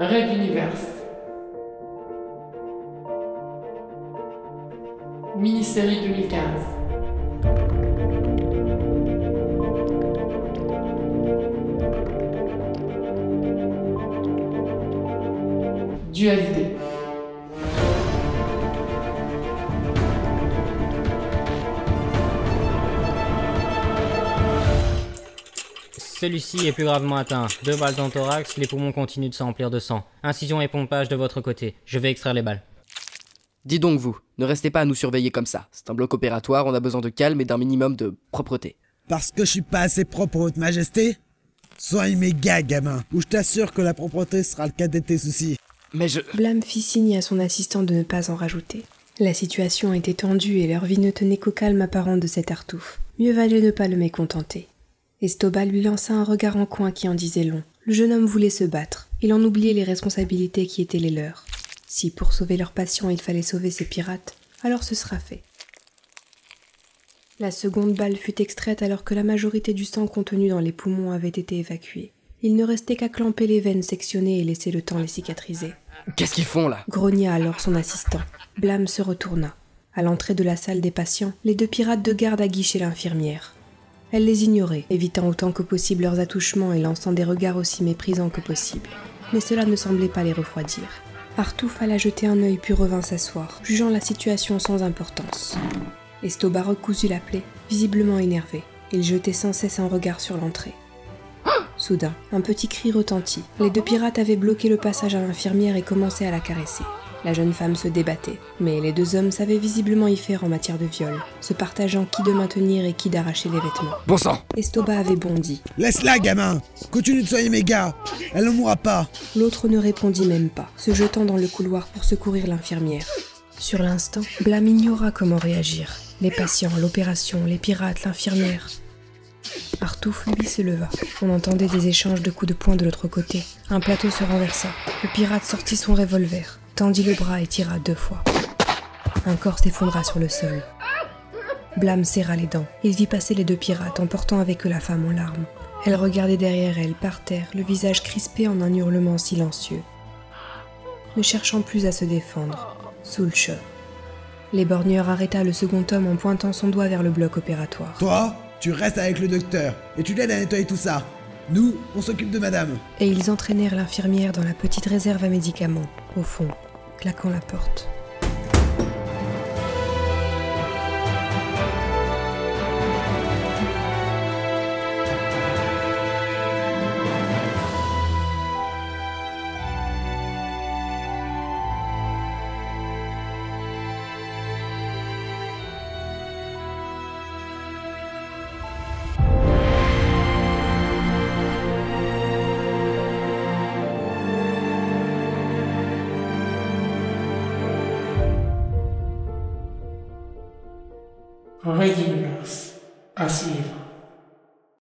Red Universe. Mini-série 2015. Dualité. Celui-ci est plus gravement atteint. Deux balles dans le thorax, les poumons continuent de s'emplir de sang. Incision et pompage de votre côté. Je vais extraire les balles. Dis donc vous, ne restez pas à nous surveiller comme ça. C'est un bloc opératoire, on a besoin de calme et d'un minimum de propreté. Parce que je suis pas assez propre pour votre majesté Soigne mes gars, gamin, ou je t'assure que la propreté sera le cadet de tes soucis. Mais je... Blâme fit signe à son assistant de ne pas en rajouter. La situation était tendue et leur vie ne tenait qu'au calme apparent de cet artouf. Mieux valait ne pas le mécontenter. Estoba lui lança un regard en coin qui en disait long. Le jeune homme voulait se battre. Il en oubliait les responsabilités qui étaient les leurs. Si pour sauver leur passion il fallait sauver ces pirates, alors ce sera fait. La seconde balle fut extraite alors que la majorité du sang contenu dans les poumons avait été évacué. Il ne restait qu'à clamper les veines sectionnées et laisser le temps les cicatriser. Qu'est-ce qu'ils font là? Grogna alors son assistant. Blâme se retourna. À l'entrée de la salle des patients, les deux pirates de garde aguichaient l'infirmière. Elle les ignorait, évitant autant que possible leurs attouchements et lançant des regards aussi méprisants que possible. Mais cela ne semblait pas les refroidir. Artouf alla jeter un œil puis revint s'asseoir, jugeant la situation sans importance. Estoba recousit la plaie, visiblement énervé. Il jetait sans cesse un regard sur l'entrée. Soudain, un petit cri retentit. Les deux pirates avaient bloqué le passage à l'infirmière et commençaient à la caresser. La jeune femme se débattait, mais les deux hommes savaient visiblement y faire en matière de viol, se partageant qui de maintenir et qui d'arracher les vêtements. Bon sang Estoba avait bondi. Laisse-la, gamin Continue de soigner mes gars Elle ne mourra pas L'autre ne répondit même pas, se jetant dans le couloir pour secourir l'infirmière. Sur l'instant, Blâme ignora comment réagir. Les patients, l'opération, les pirates, l'infirmière. Artouf, lui, se leva. On entendait des échanges de coups de poing de l'autre côté. Un plateau se renversa. Le pirate sortit son revolver, tendit le bras et tira deux fois. Un corps s'effondra sur le sol. Blâme serra les dents. Il vit passer les deux pirates, emportant avec eux la femme en larmes. Elle regardait derrière elle, par terre, le visage crispé en un hurlement silencieux. Ne cherchant plus à se défendre, sous le choc. L'éborgneur arrêta le second homme en pointant son doigt vers le bloc opératoire. Toi, tu restes avec le docteur, et tu l'aides à nettoyer tout ça. Nous, on s'occupe de madame. Et ils entraînèrent l'infirmière dans la petite réserve à médicaments, au fond, claquant la porte. Red Universe. À suivre.